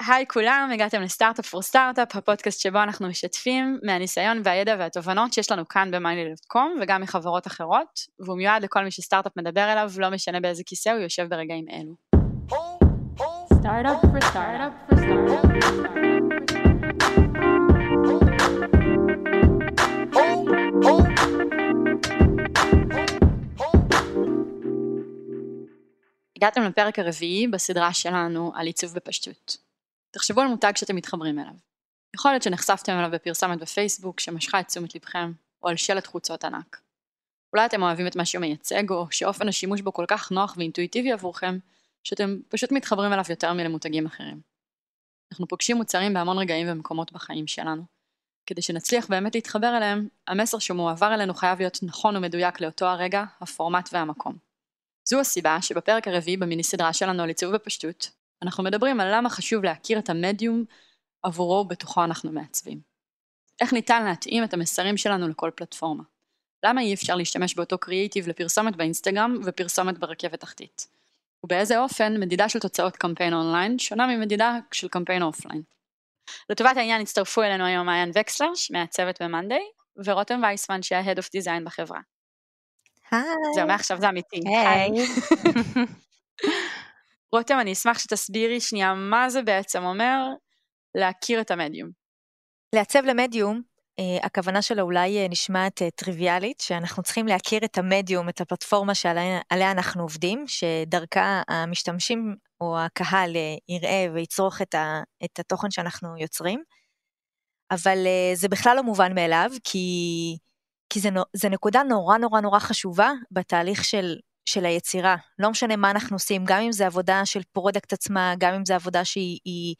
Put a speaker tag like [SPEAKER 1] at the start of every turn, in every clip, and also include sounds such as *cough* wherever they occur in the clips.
[SPEAKER 1] היי כולם, הגעתם לסטארט-אפ פור סטארט-אפ, הפודקאסט שבו אנחנו משתפים מהניסיון והידע והתובנות שיש לנו כאן ב-mining.com וגם מחברות אחרות, והוא מיועד לכל מי שסטארט-אפ מדבר אליו, לא משנה באיזה כיסא הוא יושב ברגעים אלו. Startup for startup for הגעתם לפרק הרביעי בסדרה שלנו על עיצוב בפשטות. תחשבו על מותג שאתם מתחברים אליו. יכול להיות שנחשפתם אליו בפרסומת בפייסבוק שמשכה את תשומת לבכם, או על שלט חוצות ענק. אולי אתם אוהבים את מה שהוא מייצג, או שאופן השימוש בו כל כך נוח ואינטואיטיבי עבורכם, שאתם פשוט מתחברים אליו יותר מלמותגים אחרים. אנחנו פוגשים מוצרים בהמון רגעים ומקומות בחיים שלנו. כדי שנצליח באמת להתחבר אליהם, המסר שמועבר אלינו חייב להיות נכון ומדויק לאותו הרגע, הפורמט והמקום. זו הסיבה שבפרק הרביעי במיני סדרה שלנו על עיצוב בפשטות, אנחנו מדברים על למה חשוב להכיר את המדיום עבורו בתוכו אנחנו מעצבים. איך ניתן להתאים את המסרים שלנו לכל פלטפורמה. למה אי אפשר להשתמש באותו קריאיטיב לפרסומת באינסטגרם ופרסומת ברכבת תחתית. ובאיזה אופן מדידה של תוצאות קמפיין אונליין שונה ממדידה של קמפיין אופליין. לטובת העניין הצטרפו אלינו היום מעיין וקסלר מהצוות ב-Monday ורותם וייסמן שהיה Head of Design בחברה.
[SPEAKER 2] היי.
[SPEAKER 1] זהו, מעכשיו זה אמיתי.
[SPEAKER 2] היי. *laughs*
[SPEAKER 1] רותם, אני אשמח שתסבירי שנייה מה זה בעצם אומר להכיר את המדיום.
[SPEAKER 2] לעצב למדיום, אה, הכוונה שלו אולי אה, נשמעת אה, טריוויאלית, שאנחנו צריכים להכיר את המדיום, את הפלטפורמה שעליה אנחנו עובדים, שדרכה המשתמשים או הקהל יראה ויצרוך את, התוכן שאנחנו יוצרים. אבל זה בכלל לא מובן מאליו, כי, כי זה, זה נקודה נורא נורא נורא חשובה בתהליך של של היצירה. לא משנה מה אנחנו עושים, גם אם זה עבודה של product עצמה, גם אם זה עבודה שהיא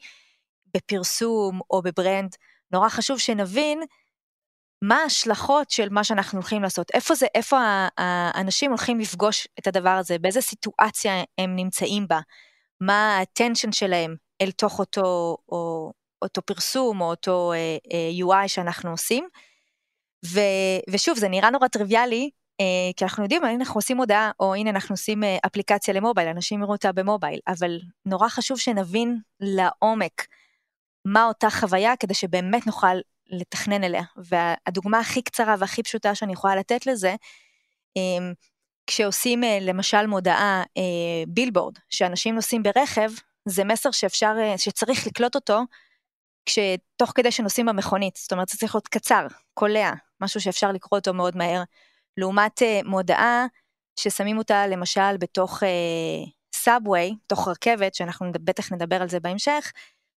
[SPEAKER 2] בפרסום או ב brand, נורא חשוב שנבין מה ההשלכות של מה שאנחנו הולכים לעשות. איפה זה, איפה האנשים הולכים לפגוש את הדבר הזה, באיזה סיטואציה הם נמצאים בה, מה ה attention שלהם אל תוך אותו, או, אותו פרסום או אותו uh, uh, UI שאנחנו עושים. ו, ושוב, זה נראה נורא טריוויאלי, כי אנחנו יודעים, הנה אנחנו עושים הודעה, או הנה אנחנו עושים uh, אפליקציה למובייל, אנשים יראו אותה במובייל, אבל נורא חשוב שנבין לעומק מה אותה חוויה, כדי שבאמת נוכל לתכנן אליה. והדוגמה הכי קצרה והכי פשוטה שאני יכולה לתת לזה, um, כשעושים uh, למשל מודעה בילבורד, שאנשים נוסעים ברכב, זה מסר שאפשר, שצריך לקלוט אותו כשתוך כדי שנוסעים במכונית, זאת אומרת זה צריך להיות קצר, קולע, משהו שאפשר לקרוא אותו מאוד מהר. לעומת uh, מודעה ששמים אותה למשל בתוך סאבווי, uh, תוך רכבת, שאנחנו בטח נדבר על זה בהמשך,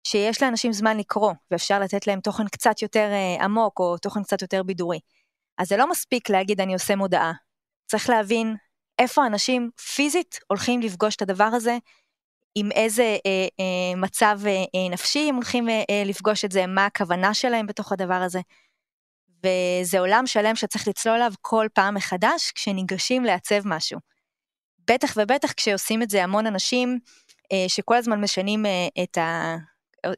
[SPEAKER 2] שיש לאנשים זמן לקרוא, ואפשר לתת להם תוכן קצת יותר uh, עמוק, או תוכן קצת יותר בידורי. אז זה לא מספיק להגיד אני עושה מודעה. צריך להבין איפה אנשים פיזית הולכים לפגוש את הדבר הזה, עם איזה אה, אה, מצב אה, נפשי הם הולכים אה, לפגוש את זה, מה הכוונה שלהם בתוך הדבר הזה. וזה עולם שלם שצריך לצלול עליו כל פעם מחדש כשניגשים לעצב משהו. בטח ובטח כשעושים את זה המון אנשים אה, שכל הזמן משנים אה, את ה...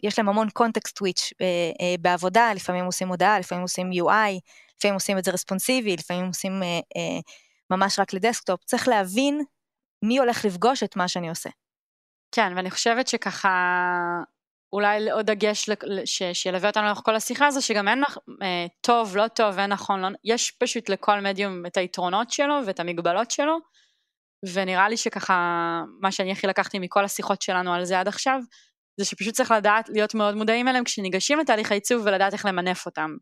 [SPEAKER 2] יש להם המון קונטקסט טוויץ' אה, בעבודה, לפעמים עושים הודעה, לפעמים עושים UI, לפעמים עושים את זה רספונסיבי, לפעמים עושים ממש רק לדסקטופ. צריך להבין מי הולך לפגוש את מה שאני עושה.
[SPEAKER 1] כן, ואני חושבת שככה אולי עוד דגש שילווה אותנו לאורך כל השיחה הזו, שגם אין אה, טוב, לא טוב, אין נכון, לא, יש פשוט לכל מדיום את היתרונות שלו ואת המגבלות שלו, ונראה לי שככה, מה שאני הכי לקחתי מכל השיחות שלנו על זה עד עכשיו, זה שפשוט צריך לדעת להיות מאוד מודעים אליהם כשניגשים לתהליך העיצוב ולדעת איך למנף אותם.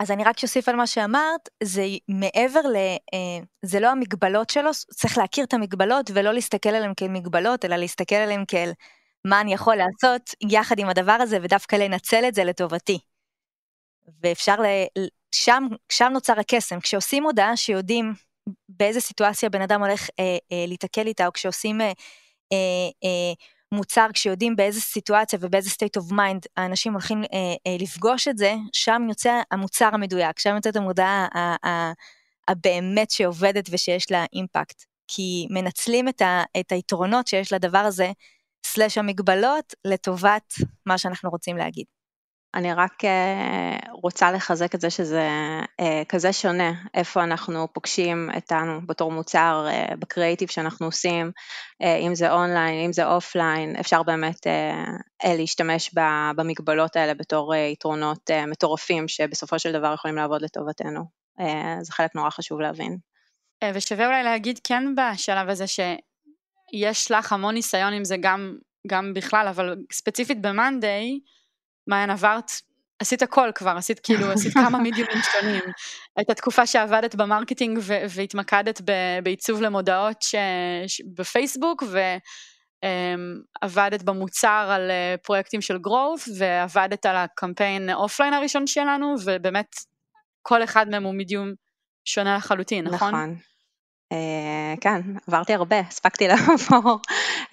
[SPEAKER 2] אז אני רק אוסיף על מה שאמרת, זה מעבר ל... אה, זה לא המגבלות שלו, צריך להכיר את המגבלות ולא להסתכל עליהם כאל מגבלות, אלא להסתכל עליהם כאל מה אני יכול לעשות יחד עם הדבר הזה ודווקא לנצל את זה לטובתי. ואפשר, ל... שם, שם נוצר הקסם, כשעושים הודעה שיודעים באיזה סיטואציה בן אדם הולך אה, אה, להתקל איתה, או כשעושים אה, אה, אה, מוצר, כשיודעים באיזה סיטואציה ובאיזה state of mind האנשים הולכים אה, אה, לפגוש את זה, שם יוצא המוצר המדויק, שם יוצאת המודעה הבאמת שעובדת ושיש לה impact. כי מנצלים את, ה, את היתרונות שיש לדבר הזה slash המגבלות לטובת מה שאנחנו רוצים להגיד.
[SPEAKER 3] אני רק אה, רוצה לחזק את זה שזה אה, כזה שונה, איפה אנחנו פוגשים אותנו בתור מוצר, אה, בקריאיטיב שאנחנו עושים, אם זה אונליין, אם זה אופליין, אפשר באמת להשתמש במגבלות האלה בתור יתרונות מטורפים שבסופו של דבר יכולים לעבוד לטובתנו. זה חלק נורא חשוב להבין.
[SPEAKER 1] ושווה אולי להגיד כן בשלב הזה שיש לך המון ניסיון עם זה גם, גם בכלל, אבל ספציפית ב-Monday, מעיין עברת, עשית הכל כבר, עשית כאילו, *laughs* עשית כמה מידיומים שונים. הייתה תקופה שעבדת ב marketing ו- והתמקדת ב- בעיצוב למודעות ש- ש- בפייסבוק, ועבדת אמ, במוצר על אה, פרויקטים של growth, ועבדת על הקמפיין אופליין הראשון שלנו, ובאמת כל אחד מהם הוא מידיום שונה לחלוטין, נכון?
[SPEAKER 3] נכון. Uh, כן, עברתי הרבה, הספקתי *laughs* לעבור,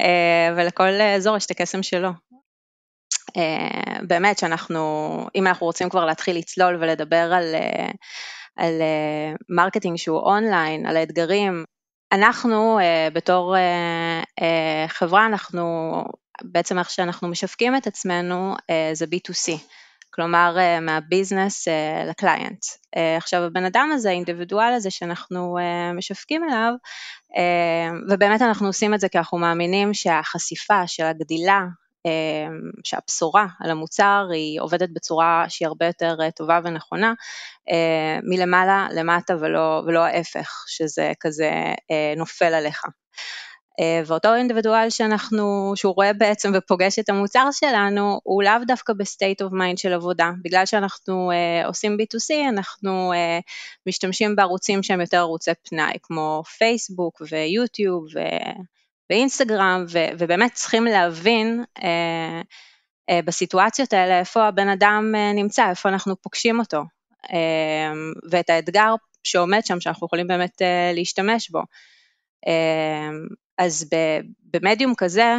[SPEAKER 3] uh, ולכל אזור יש את הקסם שלו. אה, באמת שאנחנו, אם אנחנו רוצים כבר להתחיל לצלול ולדבר על, אה, על אה, marketing שהוא אונליין, על האתגרים, אנחנו בתור חברה, אנחנו, בעצם איך שאנחנו משווקים את עצמנו זה B2C, כלומר מה business ל client. עכשיו הבן אדם הזה, האינדיבידואל הזה שאנחנו משווקים אליו, ובאמת אנחנו עושים את זה כי אנחנו מאמינים שהחשיפה של הגדילה שהבשורה על המוצר היא עובדת בצורה שהיא הרבה יותר אה, טובה ונכונה, אה, מלמעלה למטה ולא, ולא ההפך, שזה כזה אה, נופל עליך. ואותו אינדיבידואל שאנחנו, שהוא רואה בעצם ופוגש את המוצר שלנו, הוא לאו דווקא ב state of mind של עבודה. בגלל שאנחנו uh, עושים B2C, אנחנו uh, משתמשים בערוצים שהם יותר ערוצי פנאי, כמו פייסבוק ויוטיוב באינסטגרם, ו, ובאמת צריכים להבין אה, אה, בסיטואציות האלה איפה הבן אדם אה, נמצא, איפה אנחנו פוגשים אותו, אה, ואת האתגר שעומד שם, שאנחנו יכולים באמת אה, להשתמש בו. אה, אז במדיום כזה,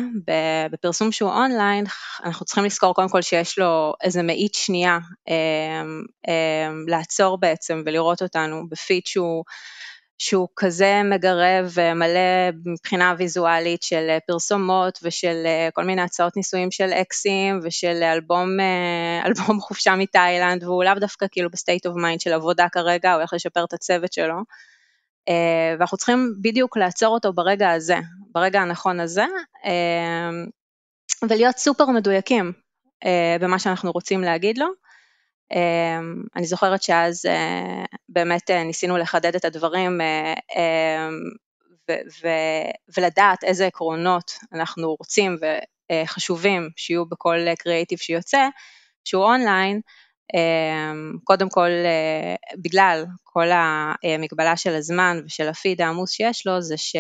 [SPEAKER 3] בפרסום שהוא אונליין, אנחנו צריכים לזכור קודם כל שיש לו איזה מאית שנייה אה, אה, לעצור בעצם ולראות אותנו בפיד שהוא שהוא כזה מגרה ומלא מבחינה ויזואלית של פרסומות ושל אה, כל מיני הצעות נישואים של אקסים ושל אלבום, אה, *laughs* אלבום חופשה מתאילנד והוא לאו דווקא כאילו ב state of mind של עבודה כרגע, הוא הולך לשפר את הצוות שלו. ואנחנו צריכים בדיוק לעצור אותו ברגע הזה, ברגע הנכון הזה, ולהיות סופר מדויקים במה שאנחנו רוצים להגיד לו. אני זוכרת שאז אה, באמת אה, ניסינו לחדד את הדברים אה, אמ, ולדעת איזה עקרונות אנחנו רוצים וחשובים שיהיו בכל קריאיטיב שיוצא, שהוא אונליין, קודם כל בגלל כל המגבלה של הזמן ושל הפיד העמוס שיש לו, זה ש...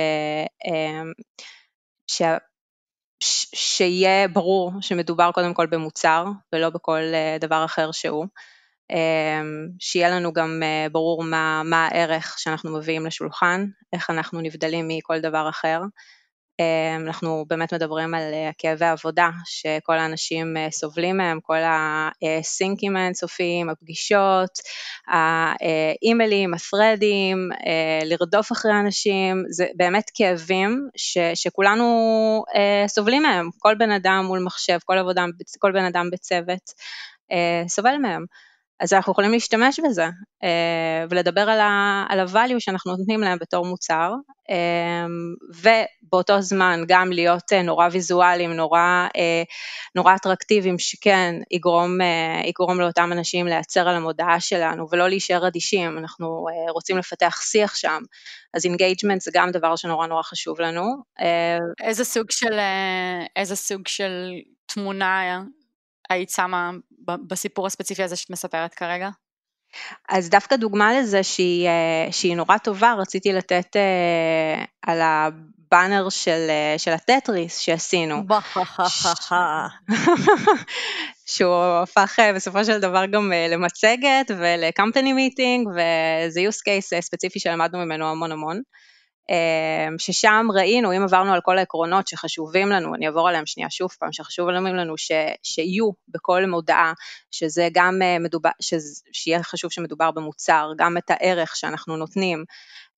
[SPEAKER 3] ש... שיהיה ברור שמדובר קודם כל במוצר ולא בכל אה, דבר אחר שהוא, אמ, שיהיה לנו גם אה, ברור מה, מה הערך שאנחנו מביאים לשולחן, איך אנחנו נבדלים מכל דבר אחר, אמ, אנחנו באמת מדברים על אה, כאבי עבודה שכל האנשים אה, סובלים מהם, כל הסינקים האינסופיים, הפגישות, האימיילים, הפרדים, אה, לרדוף אחרי אנשים, זה באמת כאבים ש, שכולנו סובלים מהם, כל בן אדם מול מחשב, כל, עבודה, כל בן אדם בצוות סובל מהם. אז אנחנו יכולים להשתמש בזה אה, ולדבר על ה-value שאנחנו נותנים להם בתור מוצר, אה, ובאותו זמן גם להיות אה, נורא ויזואליים, נורא, נורא אטרקטיביים, שכן יגרום, יגרום לאותם אנשים להיעצר על המודעה שלנו ולא להישאר אדישים, אנחנו רוצים לפתח שיח שם, אז engagement זה גם דבר שנורא נורא חשוב לנו.
[SPEAKER 1] איזה סוג של, איזה סוג של תמונה היית שמה בסיפור הספציפי הזה שאת מספרת כרגע?
[SPEAKER 3] אז דווקא דוגמה לזה שהיא, אה, שהיא נורא טובה, רציתי לתת uh, על הבאנר של, uh, של הטטריס שעשינו. *laughs* שהוא הפך בסופו של דבר גם למצגת ולקמפני מיטינג, וזה use case ספציפי שלמדנו ממנו המון המון. אמ, ששם ראינו, אם עברנו על כל העקרונות שחשובים לנו, אני אעבור עליהם שנייה שוב פעם, שחשוב לנו ש, שיהיו בכל מודעה, שזה גם אה, מדובר, שיהיה חשוב שמדובר במוצר, גם את הערך שאנחנו נותנים,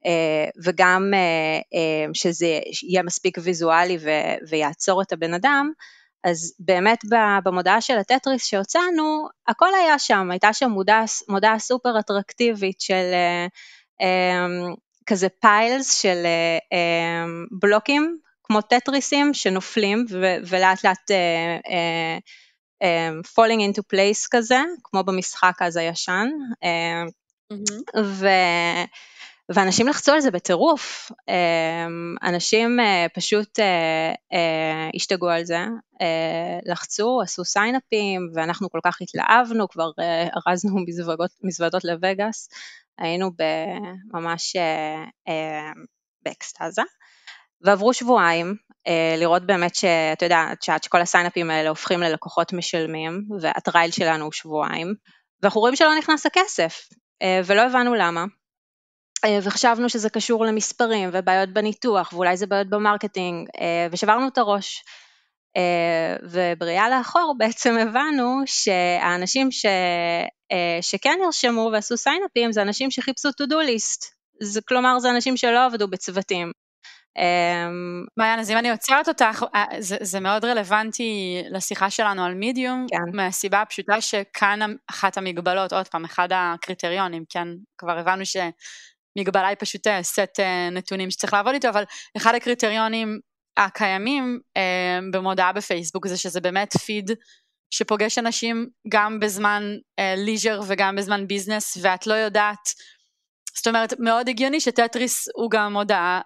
[SPEAKER 3] אה, וגם אה, שזה יהיה מספיק ויזואלי ויעצור את הבן אדם, אז באמת במודעה של הטטריס שהוצאנו, הכל היה שם, הייתה שם מודעה, מודעה סופר אטרקטיבית של um, כזה פיילס של um, בלוקים, כמו טטריסים שנופלים ו- ולאט לאט uh, uh, um, falling into place כזה, כמו במשחק אז הישן, uh, mm-hmm. ו- ואנשים לחצו על זה בטירוף, אמ, אנשים אה, פשוט אה, אה, השתגעו על זה, לחצו, עשו סיינאפים, ואנחנו כל כך התלהבנו, כבר ארזנו מזוודות לווגאס, היינו ממש באקסטזה, ועברו שבועיים, לראות באמת שאתה יודע, שעד שכל הסיינאפים האלה הופכים ללקוחות משלמים, והטרייל שלנו הוא שבועיים, ואנחנו רואים שלא נכנס הכסף, ולא הבנו למה. אה, וחשבנו שזה קשור למספרים ובעיות בניתוח ואולי זה בעיות ב marketing אה, ושברנו את הראש. אה, ובראייה לאחור *laughs* בעצם הבנו שהאנשים ש... שכן נרשמו ועשו סיינאפים זה אנשים שחיפשו to do list, זה, כלומר זה אנשים שלא עבדו בצוותים.
[SPEAKER 1] מעיין, אז אם אני עוצרת אותך, זה, זה מאוד רלוונטי לשיחה שלנו על מידיום, כן. מהסיבה הפשוטה שכאן אחת המגבלות, עוד פעם, אחד הקריטריונים, כן, כבר הבנו ש... מגבלה היא פשוט אה, סט אה, נתונים שצריך לעבוד איתו, אבל אחד הקריטריונים הקיימים אה, במודעה בפייסבוק זה שזה באמת פיד שפוגש אנשים גם בזמן ליז'ר וגם בזמן ביזנס ואת לא יודעת, זאת אומרת מאוד הגיוני שטטריס הוא גם מודעה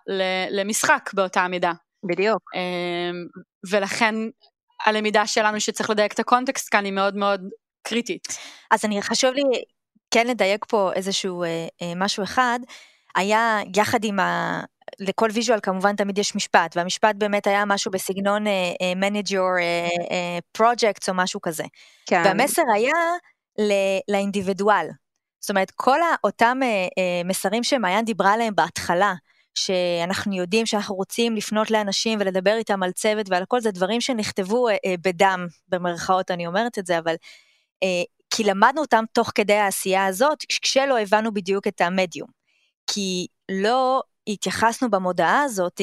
[SPEAKER 1] למשחק באותה מידה.
[SPEAKER 3] בדיוק.
[SPEAKER 1] ולכן הלמידה שלנו שצריך לדייק את ה context כאן היא מאוד מאוד קריטית.
[SPEAKER 2] אז אני חשוב לי כן לדייק פה איזשהו אה, אה, משהו אחד, היה יחד עם ה... לכל visual כמובן תמיד יש משפט, והמשפט באמת היה משהו בסגנון אה, אה, manage your אה, אה, projects או משהו כזה. כן. והמסר היה לאינדיבידואל. זאת אומרת, כל אותם אה, אה, מסרים שמעיין דיברה עליהם בהתחלה, שאנחנו יודעים שאנחנו רוצים לפנות לאנשים ולדבר איתם על צוות ועל הכל, זה דברים שנכתבו אה, אה, בדם, במרכאות אני אומרת את זה, אבל אה, כי למדנו אותם תוך כדי העשייה הזאת, כשלא הבנו בדיוק את המדיום. כי לא התייחסנו במודעה הזאת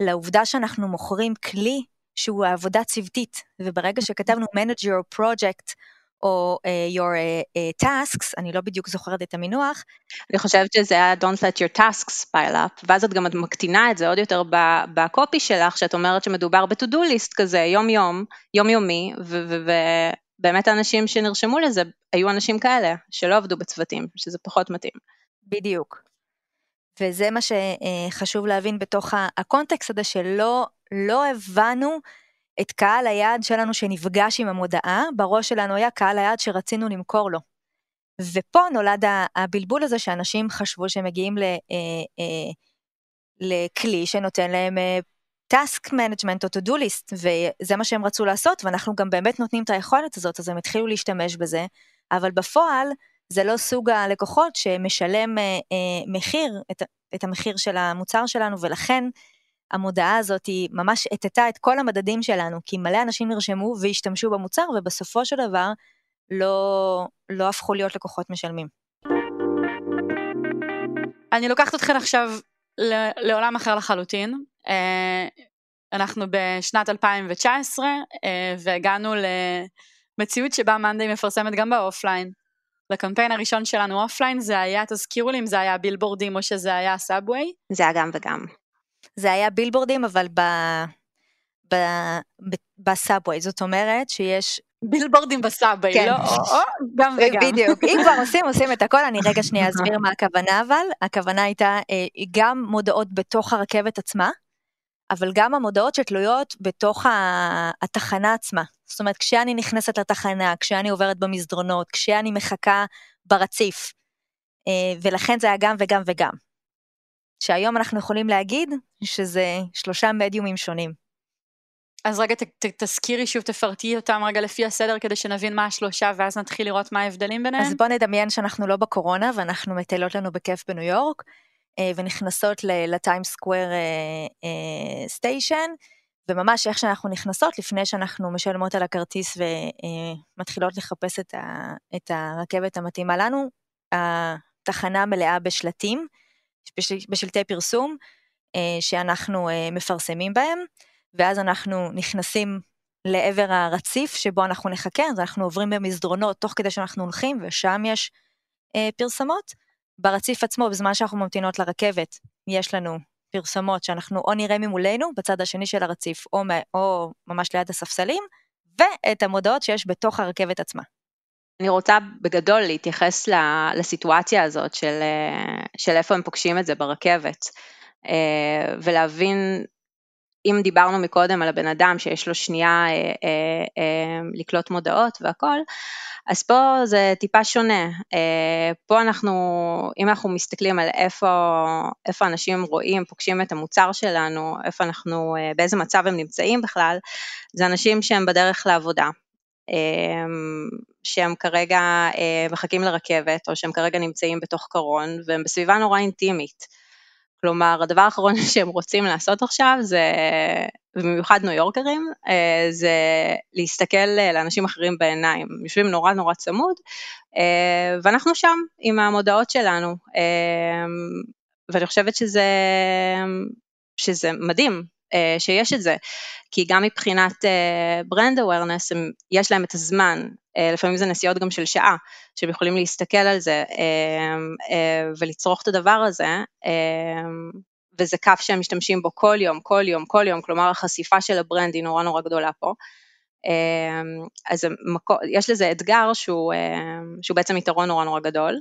[SPEAKER 2] לעובדה שאנחנו מוכרים כלי שהוא העבודה צוותית, וברגע שכתבנו manage your project, או uh, your uh, uh, tasks, אני לא בדיוק זוכרת את המינוח.
[SPEAKER 3] אני חושבת שזה היה Don't let your tasks pile up, ואז את גם מקטינה את זה עוד יותר בקופי שלך, שאת אומרת שמדובר ב-to-do list כזה, יום-יום, יומיומי, באמת האנשים שנרשמו לזה היו אנשים כאלה, שלא עבדו בצוותים, שזה פחות מתאים.
[SPEAKER 2] בדיוק. וזה מה שחשוב להבין בתוך הקונטקסט הזה, שלא לא הבנו את קהל היעד שלנו שנפגש עם המודעה, בראש שלנו היה קהל היעד שרצינו למכור לו. ופה נולד הבלבול הזה שאנשים חשבו שהם מגיעים ל, אה, אה, לכלי שנותן להם אה, task management או to do list, וזה מה שהם רצו לעשות, ואנחנו גם באמת נותנים את היכולת הזאת, אז הם התחילו להשתמש בזה, אבל בפועל זה לא סוג הלקוחות שמשלם אה, אה, מחיר, את, את המחיר של המוצר שלנו, ולכן המודעה הזאת היא ממש הטטה את כל המדדים שלנו, כי מלא אנשים נרשמו והשתמשו במוצר, ובסופו של דבר לא, לא הפכו להיות לקוחות משלמים.
[SPEAKER 1] אני לוקחת אתכם עכשיו לעולם אחר לחלוטין. אה, אנחנו בשנת 2019 אה, והגענו למציאות שבה Monday מפרסמת גם ב offline. לקמפיין הראשון שלנו offline זה היה, תזכירו לי אם זה היה בילבורדים או שזה היה subway?
[SPEAKER 3] זה היה גם וגם.
[SPEAKER 2] זה היה בילבורדים אבל ב... ב... ב... בסאבווי, זאת אומרת שיש
[SPEAKER 1] בילבורדים בסאבי, כן. לא, או, או, גם וגם.
[SPEAKER 2] בדיוק, אם כבר עושים, עושים את הכל, אני רגע שנייה אסביר מה הכוונה אבל, הכוונה הייתה אה, גם מודעות בתוך הרכבת עצמה, אבל גם המודעות שתלויות בתוך התחנה עצמה. זאת אומרת, כשאני נכנסת לתחנה, כשאני עוברת במסדרונות, כשאני מחכה ברציף, אה, ולכן זה היה גם וגם וגם. שהיום אנחנו יכולים להגיד שזה שלושה מדיומים שונים.
[SPEAKER 1] אז רגע ת, ת, תזכירי שוב, תפרטי אותם רגע לפי הסדר כדי שנבין מה השלושה ואז נתחיל לראות מה ההבדלים ביניהם.
[SPEAKER 2] אז בוא נדמיין שאנחנו לא בקורונה ואנחנו מטיילות לנו בכיף בניו יורק ונכנסות לטיים סקוויר סטיישן וממש איך שאנחנו נכנסות לפני שאנחנו משלמות על הכרטיס ומתחילות לחפש את, ה, את הרכבת המתאימה לנו, התחנה מלאה בשלטים, בשל, בשלטי פרסום אה, שאנחנו אה, מפרסמים בהם. ואז אנחנו נכנסים לעבר הרציף שבו אנחנו נחכה, אז אנחנו עוברים במסדרונות תוך כדי שאנחנו הולכים, ושם יש אה, פרסמות. ברציף עצמו, בזמן שאנחנו ממתינות לרכבת, יש לנו פרסמות שאנחנו או נראה ממולנו, בצד השני של הרציף, או, או ממש ליד הספסלים, ואת המודעות שיש בתוך הרכבת עצמה.
[SPEAKER 3] אני רוצה בגדול להתייחס לסיטואציה הזאת של, של איפה הם פוגשים את זה ברכבת, אה, ולהבין, אם דיברנו מקודם על הבן אדם שיש לו שנייה אה, אה, לקלוט מודעות והכל, אז פה זה טיפה שונה. פה אנחנו, אם אנחנו מסתכלים על איפה, איפה אנשים רואים, פוגשים את המוצר שלנו, איפה אנחנו, באיזה מצב הם נמצאים בכלל, זה אנשים שהם בדרך לעבודה. שהם כרגע מחכים לרכבת, או שהם כרגע נמצאים בתוך קרון, והם בסביבה נורא אינטימית. כלומר, הדבר האחרון *laughs* שהם רוצים לעשות עכשיו זה, במיוחד ניו יורקרים, אה, זה להסתכל לאנשים אחרים בעיניים. יושבים נורא נורא צמוד, אה, ואנחנו שם עם המודעות שלנו. אה, ואני חושבת שזה, שזה מדהים שיש את זה, כי גם מבחינת brand awareness, יש להם את הזמן אה, לפעמים זה נסיעות גם של שעה, שהם יכולים להסתכל על זה אה, אה, ולצרוך את הדבר הזה, וזה קו שהם משתמשים בו כל יום, כל יום, כל יום, כלומר החשיפה של ה brand היא נורא נורא גדולה פה. אז יש לזה אתגר שהוא, שהוא בעצם יתרון נורא נורא גדול.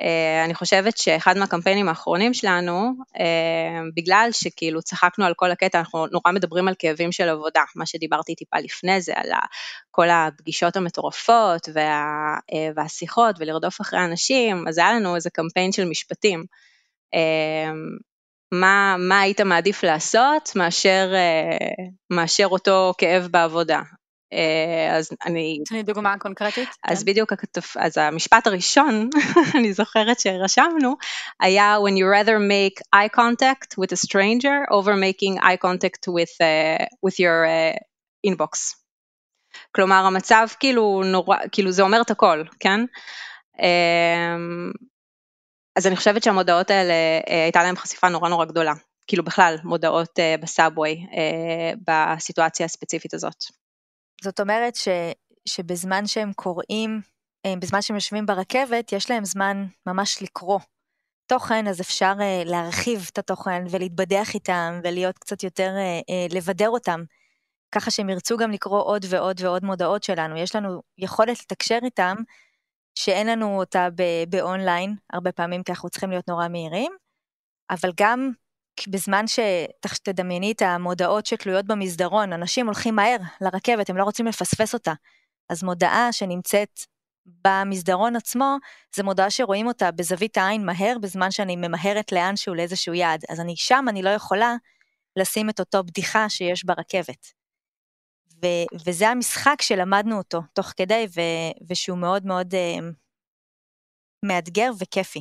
[SPEAKER 3] אה, אני חושבת שאחד מהקמפיינים האחרונים שלנו, אה, בגלל שכאילו צחקנו על כל הקטע, אנחנו נורא מדברים על כאבים של עבודה, מה שדיברתי טיפה לפני זה, על כל הפגישות המטורפות וה, אה, והשיחות ולרדוף אחרי אנשים, אז היה לנו איזה קמפיין של משפטים. מה, מה היית מעדיף לעשות מאשר, מאשר אותו כאב בעבודה?
[SPEAKER 1] אה, אז אני... תני דוגמה קונקרטית.
[SPEAKER 3] אז כן. בדיוק, אז המשפט הראשון, *laughs* אני זוכרת שרשמנו, היה When you rather make eye contact with a stranger over making eye contact with, uh, with your uh, inbox. כלומר, המצב כאילו נורא, כאילו זה אומר את הכל, כן? אמ, אז אני חושבת שהמודעות האלה, הייתה להם חשיפה נורא נורא גדולה. כאילו בכלל, מודעות בסאבווי בסיטואציה הספציפית הזאת.
[SPEAKER 2] זאת אומרת ש, שבזמן שהם קוראים, אה, בזמן שהם יושבים ברכבת, יש להם זמן ממש לקרוא תוכן, אז אפשר uh, להרחיב את התוכן ולהתבדח איתם ולהיות קצת יותר, uh, לבדר אותם, ככה שהם ירצו גם לקרוא עוד ועוד ועוד מודעות שלנו. יש לנו יכולת לתקשר איתם, שאין לנו אותה באונליין, הרבה פעמים כי אנחנו צריכים להיות נורא מהירים, אבל גם בזמן שתדמייני את המודעות שתלויות במסדרון, אנשים הולכים מהר לרכבת, הם לא רוצים לפספס אותה. אז מודעה שנמצאת במסדרון עצמו, זה מודעה שרואים אותה בזווית העין מהר, בזמן שאני ממהרת לאנשהו לאיזשהו יעד. אז אני שם, אני לא יכולה לשים את אותו בדיחה שיש ברכבת. ו- וזה המשחק שלמדנו אותו תוך כדי, ו- ושהוא מאוד מאוד uh, מאתגר וכיפי.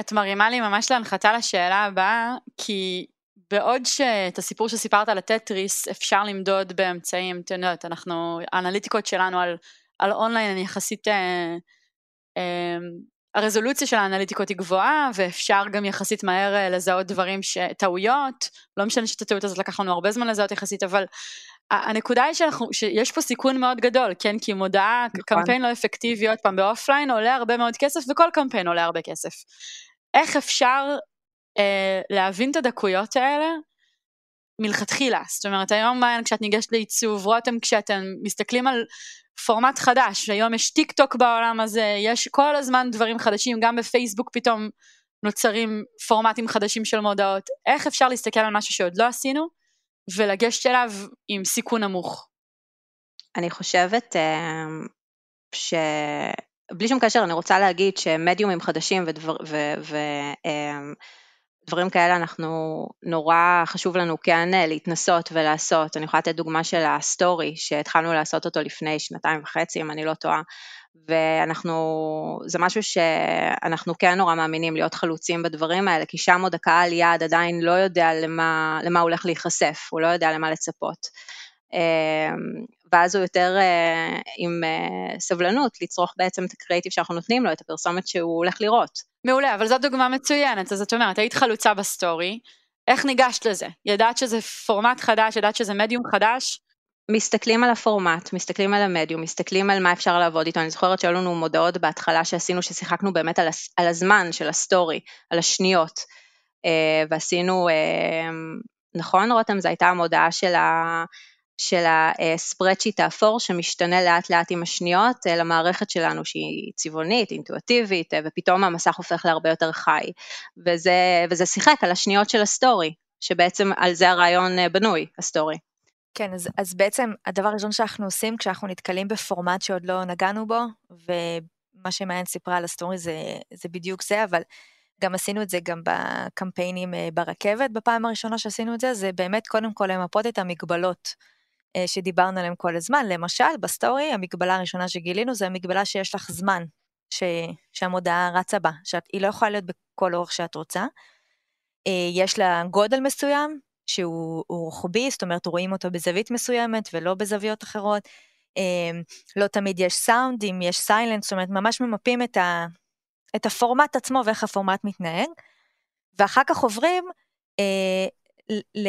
[SPEAKER 1] את מרימה לי ממש להנחתה לשאלה הבאה, כי בעוד שאת הסיפור שסיפרת על הטטריס אפשר למדוד באמצעים, את יודעת, אנחנו, האנליטיקות שלנו על, על אונליין הן יחסית, אה, אה, הרזולוציה של האנליטיקות היא גבוהה, ואפשר גם יחסית מהר אה, לזהות דברים, ש, טעויות, לא משנה שאת הטעות הזאת לקח לנו הרבה זמן לזהות יחסית, אבל הנקודה היא שאנחנו, שיש פה סיכון מאוד גדול, כן? כי מודעה, נכון. קמפיין לא אפקטיבי, עוד פעם, באופליין עולה הרבה מאוד כסף, וכל קמפיין עולה הרבה כסף. איך אפשר אה, להבין את הדקויות האלה מלכתחילה? זאת אומרת, היום מעיין כשאת ניגשת לעיצוב, רותם כשאתם מסתכלים על פורמט חדש, היום יש טיק טוק בעולם הזה, יש כל הזמן דברים חדשים, גם בפייסבוק פתאום נוצרים פורמטים חדשים של מודעות. איך אפשר להסתכל על משהו שעוד לא עשינו? ולגשת אליו עם סיכון נמוך.
[SPEAKER 3] אני חושבת אמ, שבלי שום קשר אני רוצה להגיד שמדיומים חדשים ודבר, ו, ו, אמ, דברים כאלה אנחנו נורא חשוב לנו כן אה, להתנסות ולעשות. אני יכולה לתת דוגמה של ה story שהתחלנו לעשות אותו לפני שנתיים וחצי אם אני לא טועה. ואנחנו, זה משהו שאנחנו כן נורא מאמינים להיות חלוצים בדברים האלה, כי שם עוד הקהל יעד עדיין לא יודע למה, למה הוא הולך להיחשף, הוא לא יודע למה לצפות. אמ, ואז הוא יותר אה, עם אה, סבלנות לצרוך בעצם את הקריאיטיב שאנחנו נותנים לו, את הפרסומת שהוא הולך לראות.
[SPEAKER 1] מעולה, אבל זו דוגמה מצוינת, אז את אומרת, היית חלוצה בסטורי, איך ניגשת לזה? ידעת שזה פורמט חדש, ידעת שזה מדיום חדש?
[SPEAKER 3] מסתכלים על הפורמט, מסתכלים על המדיום, מסתכלים על מה אפשר לעבוד איתו, אני זוכרת שהיו לנו מודעות בהתחלה שעשינו, ששיחקנו באמת על, על הזמן של ה story, על השניות, אה, ועשינו, אה, נכון רותם, זו הייתה המודעה של ה... של ה spreadsheet האפור שמשתנה לאט לאט עם השניות למערכת שלנו שהיא צבעונית, אינטואטיבית, ופתאום המסך הופך להרבה יותר חי. וזה, וזה שיחק על השניות של ה story, שבעצם על זה הרעיון בנוי, ה story.
[SPEAKER 2] כן, אז, אז בעצם הדבר הראשון שאנחנו עושים כשאנחנו נתקלים בפורמט שעוד לא נגענו בו, ומה שמעיין סיפרה על ה story זה, זה בדיוק זה, אבל גם עשינו את זה גם בקמפיינים אה, ברכבת בפעם הראשונה שעשינו את זה, זה באמת קודם כל למפות את המגבלות אה, שדיברנו עליהן כל הזמן. למשל, ב story, המגבלה הראשונה שגילינו זה המגבלה שיש לך זמן ש... שהמודעה רצה בה, שהיא לא יכולה להיות בכל אורך שאת רוצה. אה, יש לה גודל מסוים, שהוא רוחבי, זאת אומרת רואים אותו בזווית מסוימת ולא בזוויות אחרות. אמ, לא תמיד יש סאונד, אם יש סיילנס, זאת אומרת ממש ממפים את, ה, את הפורמט עצמו ואיך הפורמט מתנהג, ואחר כך עוברים, אה, ל,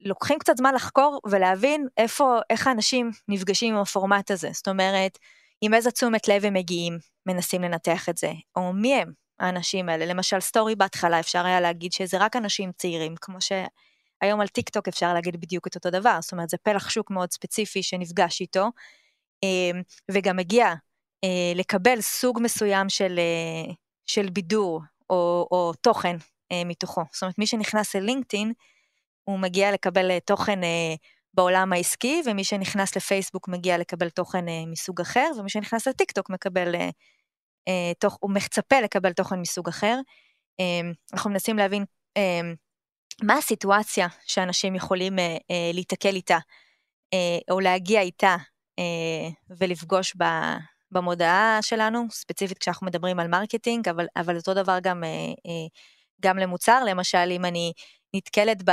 [SPEAKER 2] לוקחים קצת זמן לחקור ולהבין איפה, איך האנשים נפגשים עם הפורמט הזה, זאת אומרת, עם איזה תשומת לב הם מגיעים, מנסים לנתח את זה, או מי הם האנשים האלה, למשל סטורי בהתחלה אפשר היה להגיד שזה רק אנשים צעירים, כמו ש... היום על טיק טוק אפשר להגיד בדיוק את אותו דבר, זאת אומרת זה פלח שוק מאוד ספציפי שנפגש איתו, אמ, וגם מגיע אה, לקבל סוג מסוים של, אה, של בידור או, או תוכן אה, מתוכו. זאת אומרת מי שנכנס ללינקדאין, הוא מגיע לקבל תוכן בעולם העסקי, ומי שנכנס לפייסבוק מגיע לקבל תוכן מסוג אחר, ומי שנכנס לטיק טוק מקבל, תוכן, הוא מצפה לקבל תוכן מסוג אחר. אמ, אנחנו מנסים להבין אמ, מה הסיטואציה שאנשים יכולים אה, אה, להיתקל איתה, אה, או להגיע איתה אה, ולפגוש ב, במודעה שלנו, ספציפית כשאנחנו מדברים על מרקטינג, אבל, אבל אותו דבר גם, אה, אה, גם למוצר, למשל אם אני נתקלת ב,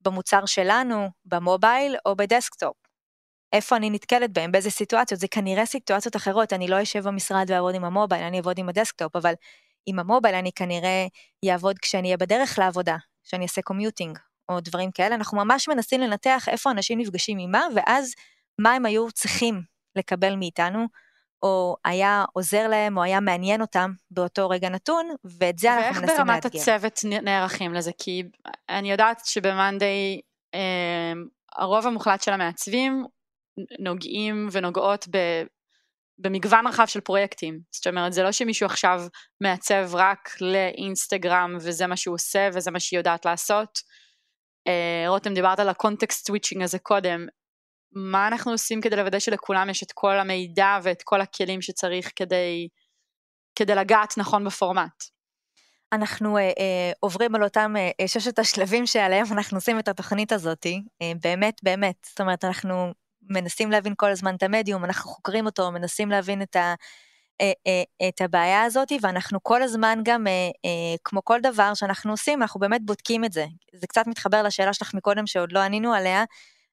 [SPEAKER 2] במוצר שלנו, במובייל או בדסקטופ. איפה אני נתקלת בהם, באיזה סיטואציות, זה כנראה סיטואציות אחרות, אני לא אשב במשרד ואעבוד עם המובייל, אני אעבוד עם הדסקטופ, אבל עם המובייל אני כנראה אעבוד כשאני אהיה בדרך לעבודה, שאני אעשה קומיוטינג או דברים כאלה, אנחנו ממש מנסים לנתח איפה אנשים נפגשים עם מה, ואז מה הם היו צריכים לקבל מאיתנו, או היה עוזר להם, או היה מעניין אותם באותו רגע נתון, ואת זה אנחנו מנסים לאתגר.
[SPEAKER 1] ואיך ברמת הצוות נערכים לזה? כי אני יודעת שבמאנדיי אה, הרוב המוחלט של המעצבים נוגעים ונוגעות ב, במגוון רחב של פרויקטים. זאת אומרת, זה לא שמישהו עכשיו מעצב רק לאינסטגרם וזה מה שהוא עושה וזה מה שהיא יודעת לעשות. אה, רותם, דיברת על ה context switching הזה קודם. מה אנחנו עושים כדי לוודא שלכולם יש את כל המידע ואת כל הכלים שצריך כדי, כדי לגעת נכון בפורמט?
[SPEAKER 2] אנחנו אה, אה, עוברים על אותם אה, ששת השלבים שעליהם אנחנו עושים את התוכנית הזאת, אה, באמת, באמת. זאת אומרת, אנחנו מנסים להבין כל הזמן את המדיום, אנחנו חוקרים אותו, מנסים להבין את, ה, אה, אה, את הבעיה הזאת, ואנחנו כל הזמן גם, אה, כמו כל דבר שאנחנו עושים, אנחנו באמת בודקים את זה. זה קצת מתחבר לשאלה שלך מקודם, שעוד לא ענינו עליה,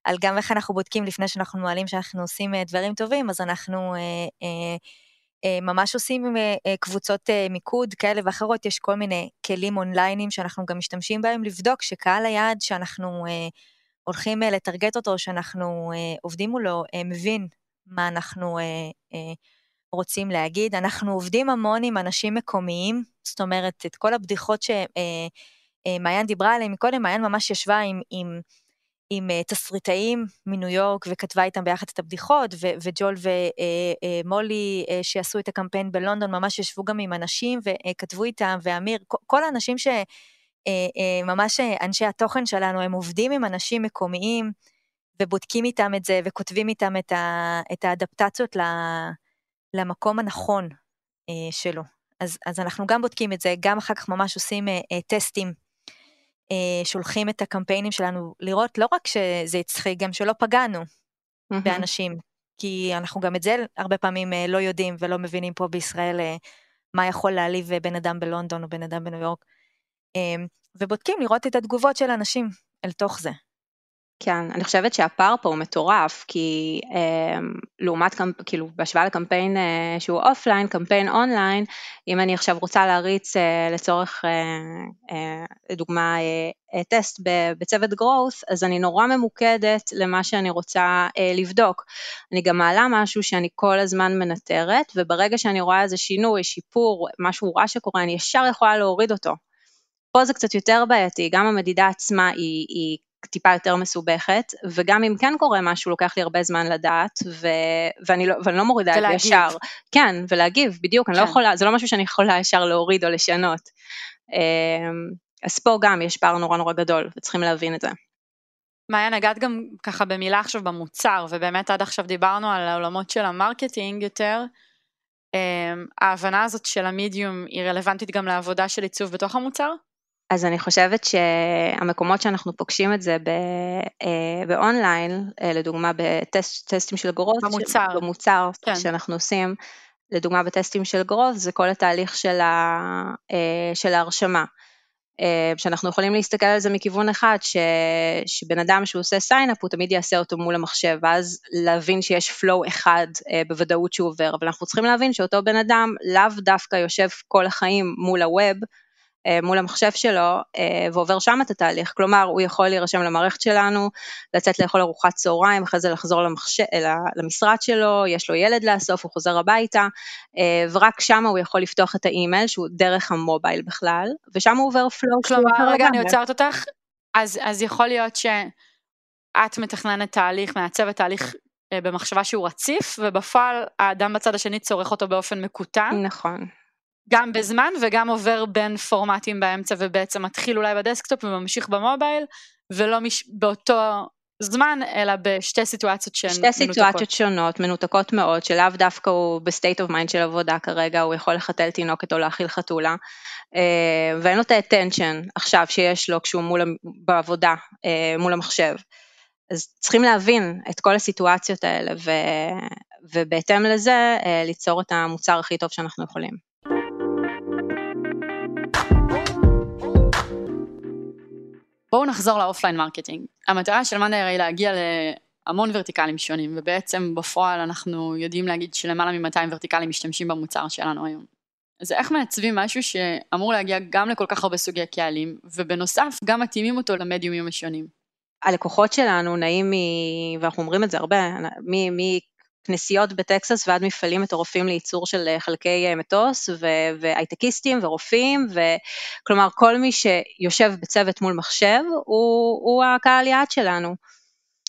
[SPEAKER 2] על גם איך אנחנו בודקים לפני שאנחנו מעלים שאנחנו עושים דברים טובים, אז אנחנו ממש עושים קבוצות מיקוד כאלה ואחרות, יש כל מיני כלים אונליינים שאנחנו גם משתמשים בהם לבדוק שקהל היעד שאנחנו הולכים אה, לטרגט אותו, שאנחנו אה, עובדים מולו, אה, מבין מה אנחנו רוצים להגיד. אנחנו עובדים המון עם אנשים מקומיים, זאת אומרת, את כל הבדיחות שמעיין דיברה עליהן מקודם, מעיין ממש ישבה עם, עם, עם תסריטאים מניו יורק וכתבה איתם ביחד את הבדיחות, ו- וג'ול ומולי שעשו את הקמפיין בלונדון ממש ישבו גם עם אנשים וכתבו איתם, ואמיר, כל האנשים ש... אה, אה, ממש אה, אנשי התוכן שלנו, הם עובדים עם אנשים מקומיים ובודקים איתם את זה וכותבים איתם את, ה, את האדפטציות למקום הנכון שלו. אז, אז אנחנו גם בודקים את זה, גם אחר כך ממש עושים טסטים, שולחים את הקמפיינים שלנו לראות לא רק שזה הצחיק, גם שלא פגענו mm-hmm. באנשים, כי אנחנו גם את זה הרבה פעמים לא יודעים ולא מבינים פה בישראל מה יכול להעליב בן אדם בלונדון או בן אדם בניו יורק. אמ, ובודקים לראות את התגובות של אנשים אל תוך זה.
[SPEAKER 3] כן, אני חושבת שהפער פה הוא מטורף, כי אה, לעומת, כאילו, בהשוואה לקמפיין אה, שהוא אופליין, קמפיין אונליין, אם אני עכשיו רוצה להריץ אה, לצורך, אה, אה, לדוגמה, אה, טסט בצוות growth, אז אני נורא ממוקדת למה שאני רוצה אה, לבדוק. אני גם מעלה משהו שאני כל הזמן מנטרת, וברגע שאני רואה איזה שינוי, שיפור, משהו רע שקורה, אני ישר יכולה להוריד אותו. פה זה קצת יותר בעייתי, גם המדידה עצמה היא, היא טיפה יותר מסובכת, וגם אם כן קורה משהו, לוקח לי הרבה זמן לדעת, ו... ואני, לא, ואני לא מורידה את זה ישר. כן, ולהגיב, בדיוק, כן. לא כן. יכולה, זה לא משהו שאני יכולה ישר להוריד או לשנות. אמ, אז פה גם יש פער נורא נורא גדול, וצריכים להבין את זה.
[SPEAKER 1] מעיין, נגעת גם ככה במילה עכשיו במוצר, ובאמת עד עכשיו דיברנו על העולמות של המרקטינג יותר. אמ, ההבנה הזאת של המדיום היא רלוונטית גם לעבודה של עיצוב בתוך המוצר?
[SPEAKER 3] אז אני חושבת שהמקומות שאנחנו פוגשים את זה אה, באונליין, אה, לדוגמה בטסטים של growth,
[SPEAKER 1] במוצר.
[SPEAKER 3] במוצר כן. שאנחנו עושים, לדוגמה בטסטים של growth, זה כל התהליך של, ה... אה, של ההרשמה. שאנחנו יכולים להסתכל על זה מכיוון אחד, ש... שבן אדם שהוא עושה sign up הוא תמיד יעשה אותו מול המחשב, ואז להבין שיש flow אחד בוודאות שהוא עובר, אבל אנחנו צריכים להבין שאותו בן אדם לאו דווקא יושב כל החיים מול ה web, מול המחשב שלו אה, ועובר שם את התהליך, כלומר הוא יכול להירשם למערכת שלנו, לצאת לאכול ארוחת צהריים, אחרי זה לחזור למחשב, למשרד שלו, יש לו ילד לאסוף, הוא חוזר הביתה, אה, ורק שם הוא יכול לפתוח את האימייל שהוא דרך המובייל בכלל, ושם הוא עובר flow.
[SPEAKER 1] כלומר, רגע, אני עוצרת אותך, אז, אז יכול להיות שאת מתכננת תהליך, מעצבת תהליך במחשבה שהוא רציף, ובפועל האדם בצד השני צורך אותו באופן מקוטן.
[SPEAKER 3] נכון.
[SPEAKER 1] גם בזמן וגם עובר בין פורמטים באמצע ובעצם מתחיל אולי בדסקטופ וממשיך במובייל ולא מש... באותו זמן אלא בשתי סיטואציות שהן
[SPEAKER 3] מנותקות. שתי סיטואציות שונות, מנותקות מאוד, שלאו דווקא הוא ב state of mind של עבודה כרגע, הוא יכול לחתל תינוקת או להאכיל חתולה, אה, ואין לו את ה attention עכשיו שיש לו כשהוא מול, בעבודה אה, מול המחשב. אז צריכים להבין את כל הסיטואציות האלה, ו, ובהתאם לזה אה, ליצור את המוצר הכי טוב שאנחנו יכולים.
[SPEAKER 1] בואו נחזור לאופליין מרקטינג. המטרה של מאנדיי היא להגיע להמון ורטיקלים שונים, ובעצם בפועל אנחנו יודעים להגיד שלמעלה מ-200 ורטיקלים משתמשים במוצר שלנו היום. אז איך מעצבים משהו שאמור להגיע גם לכל כך הרבה סוגי קהלים, ובנוסף גם מתאימים אותו למדיומים השונים?
[SPEAKER 3] הלקוחות שלנו נעים מ... ואנחנו אומרים את זה הרבה, כנסיות בטקסס ועד מפעלים מטורפים לייצור של אה, חלקי אה, מטוס והייטקיסטים ורופאים, וכלומר כל מי שיושב בצוות מול מחשב הוא, הוא הקהל יעד שלנו.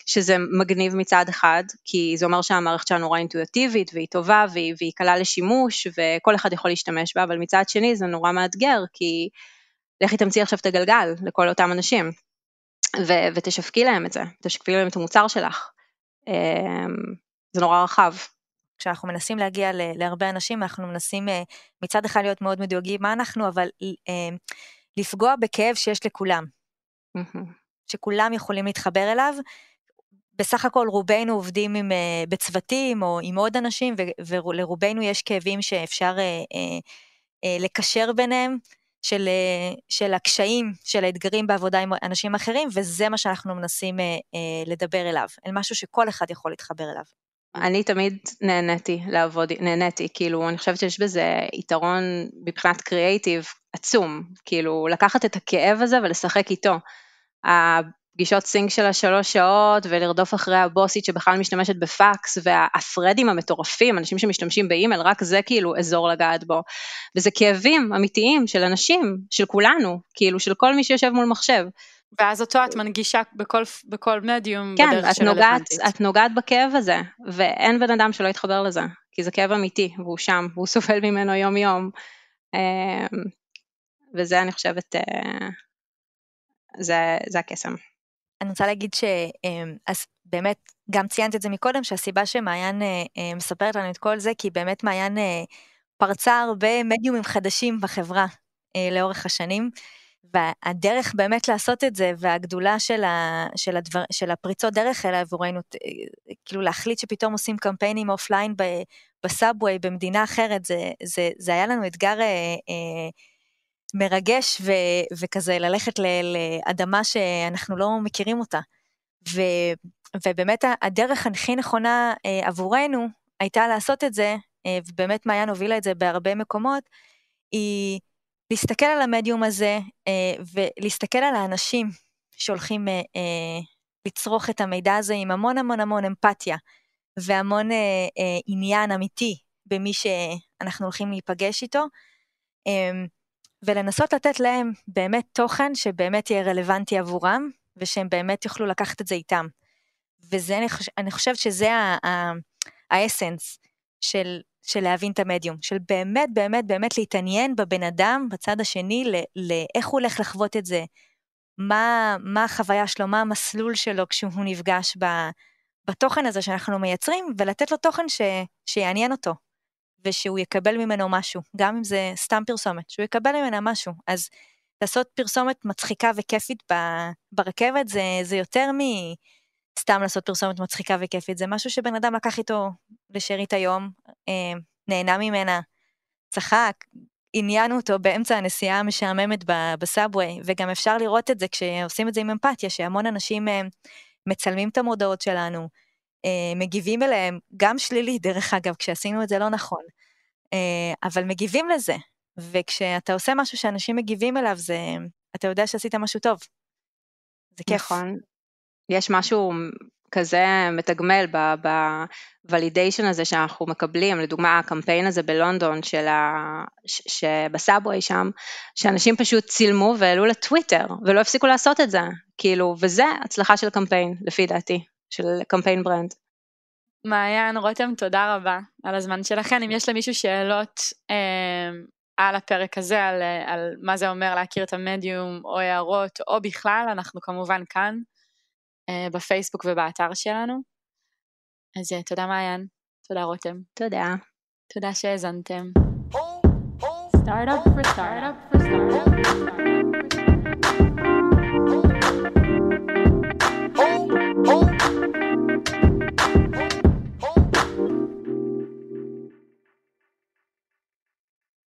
[SPEAKER 3] שזה מגניב מצד אחד, כי זה אומר שהמערכת שלנו נורא אינטואיטיבית והיא טובה והיא, והיא קלה לשימוש וכל אחד יכול להשתמש בה, אבל מצד שני זה נורא מאתגר, כי לכי תמציא עכשיו את הגלגל לכל אותם אנשים, ו- ותשווקי להם את זה, תשווקי להם את המוצר שלך. זה נורא רחב.
[SPEAKER 2] כשאנחנו מנסים להגיע להרבה אנשים, אנחנו מנסים אה, מצד אחד להיות מאוד מדויגים מה אנחנו, אבל אה, לפגוע בכאב שיש לכולם. שכולם יכולים להתחבר אליו. בסך הכל רובנו עובדים עם, אה, בצוותים או עם עוד אנשים, ולרובנו יש כאבים שאפשר לקשר ביניהם, של, של הקשיים, של האתגרים בעבודה עם אנשים אחרים, וזה מה שאנחנו מנסים לדבר אליו, אל משהו שכל אחד יכול להתחבר אליו.
[SPEAKER 3] אני תמיד נהניתי לעבוד, נהניתי, כאילו, אני חושבת שיש בזה יתרון מבחינת קריאייטיב עצום, כאילו, לקחת את הכאב הזה ולשחק איתו. הפגישות סינק של השלוש שעות ולרדוף אחרי הבוסית שבכלל משתמשת בפקס והפרדים המטורפים, אנשים שמשתמשים באימייל, רק זה כאילו אזור לגעת בו. וזה כאבים אמיתיים של אנשים, של כולנו, כאילו של כל מי שיושב מול מחשב.
[SPEAKER 1] ואז אותו את מנגישה בכל, בכל מדיום כן, בדרך של רלוונטית.
[SPEAKER 3] כן, את נוגעת בכאב הזה, ואין בן אדם שלא יתחבר לזה, כי זה כאב אמיתי, והוא שם, והוא *laughs* סובל ממנו יום יום. אמ, וזה אני חושבת, אה, זה, זה הקסם.
[SPEAKER 2] אני רוצה להגיד ש... אמ, אז באמת, גם ציינת את זה מקודם, שהסיבה שמעיין אה, אה, מספרת לנו את כל זה, כי באמת מעיין פרצה הרבה מדיומים חדשים בחברה לאורך השנים. והדרך באמת לעשות את זה, והגדולה של, ה, של, הדבר, של הפריצות דרך האלה עבורנו, כאילו להחליט שפתאום עושים קמפיינים אופליין בסאבווי במדינה אחרת, זה, זה, זה היה לנו אתגר אה, אה, מרגש ו, וכזה ללכת ל, לאדמה שאנחנו לא מכירים אותה. ו, ובאמת הדרך הכי נכונה אה, עבורנו הייתה לעשות את זה, אה, ובאמת מעיין הובילה את זה בהרבה מקומות, היא להסתכל על המדיום הזה אה, ולהסתכל על האנשים שהולכים אה, אה, לצרוך את המידע הזה עם המון המון המון אמפתיה והמון עניין אמיתי במי שאנחנו הולכים להיפגש איתו, אה, ולנסות לתת להם באמת תוכן שבאמת יהיה רלוונטי עבורם, ושהם באמת יוכלו לקחת את זה איתם. וזה, אני חושבת שזה האסנס של, של להבין את המדיום, של באמת באמת באמת להתעניין בבן אדם בצד השני, לאיך הוא הולך לחוות את זה, מה, מה החוויה שלו, מה המסלול שלו כשהוא נפגש ב, בתוכן הזה שאנחנו מייצרים, ולתת לו תוכן ש, שיעניין אותו, ושהוא יקבל ממנו משהו, גם אם זה סתם פרסומת, שהוא יקבל ממנה משהו. אז לעשות פרסומת מצחיקה וכיפית ב, ברכבת זה, זה יותר מסתם לעשות פרסומת מצחיקה וכיפית, זה משהו שבן אדם לקח איתו לשארית היום, אה, נהנה ממנה, צחק, עניינו אותו באמצע הנסיעה המשעממת בסאבווי, וגם אפשר לראות את זה כשעושים את זה עם אמפתיה, שהמון אנשים אה, מצלמים את המודעות שלנו, אה, מגיבים אליהם, גם שלילי דרך אגב, כשעשינו את זה לא נכון, אה, אבל מגיבים לזה, וכשאתה עושה משהו שאנשים מגיבים אליו, זה, אתה יודע שעשית משהו טוב. זה כיף. נכון.
[SPEAKER 3] יש משהו כזה מתגמל ב validation הזה שאנחנו מקבלים, לדוגמה הקמפיין הזה בלונדון של ה... שב subway שם, שאנשים פשוט צילמו והעלו לטוויטר ולא הפסיקו לעשות את זה, כאילו, וזה הצלחה של קמפיין, לפי דעתי, של קמפיין brand.
[SPEAKER 1] מעיין, רותם, תודה רבה על הזמן שלכם. אם יש למישהו שאלות אה, על הפרק הזה, על, על מה זה אומר להכיר את המדיום, או הערות, או בכלל, אנחנו כמובן כאן. אה, בפייסבוק ובאתר שלנו. אז אה, תודה מעיין, תודה רותם.
[SPEAKER 3] תודה.
[SPEAKER 1] תודה שהאזנתם. Startup for startup for startup.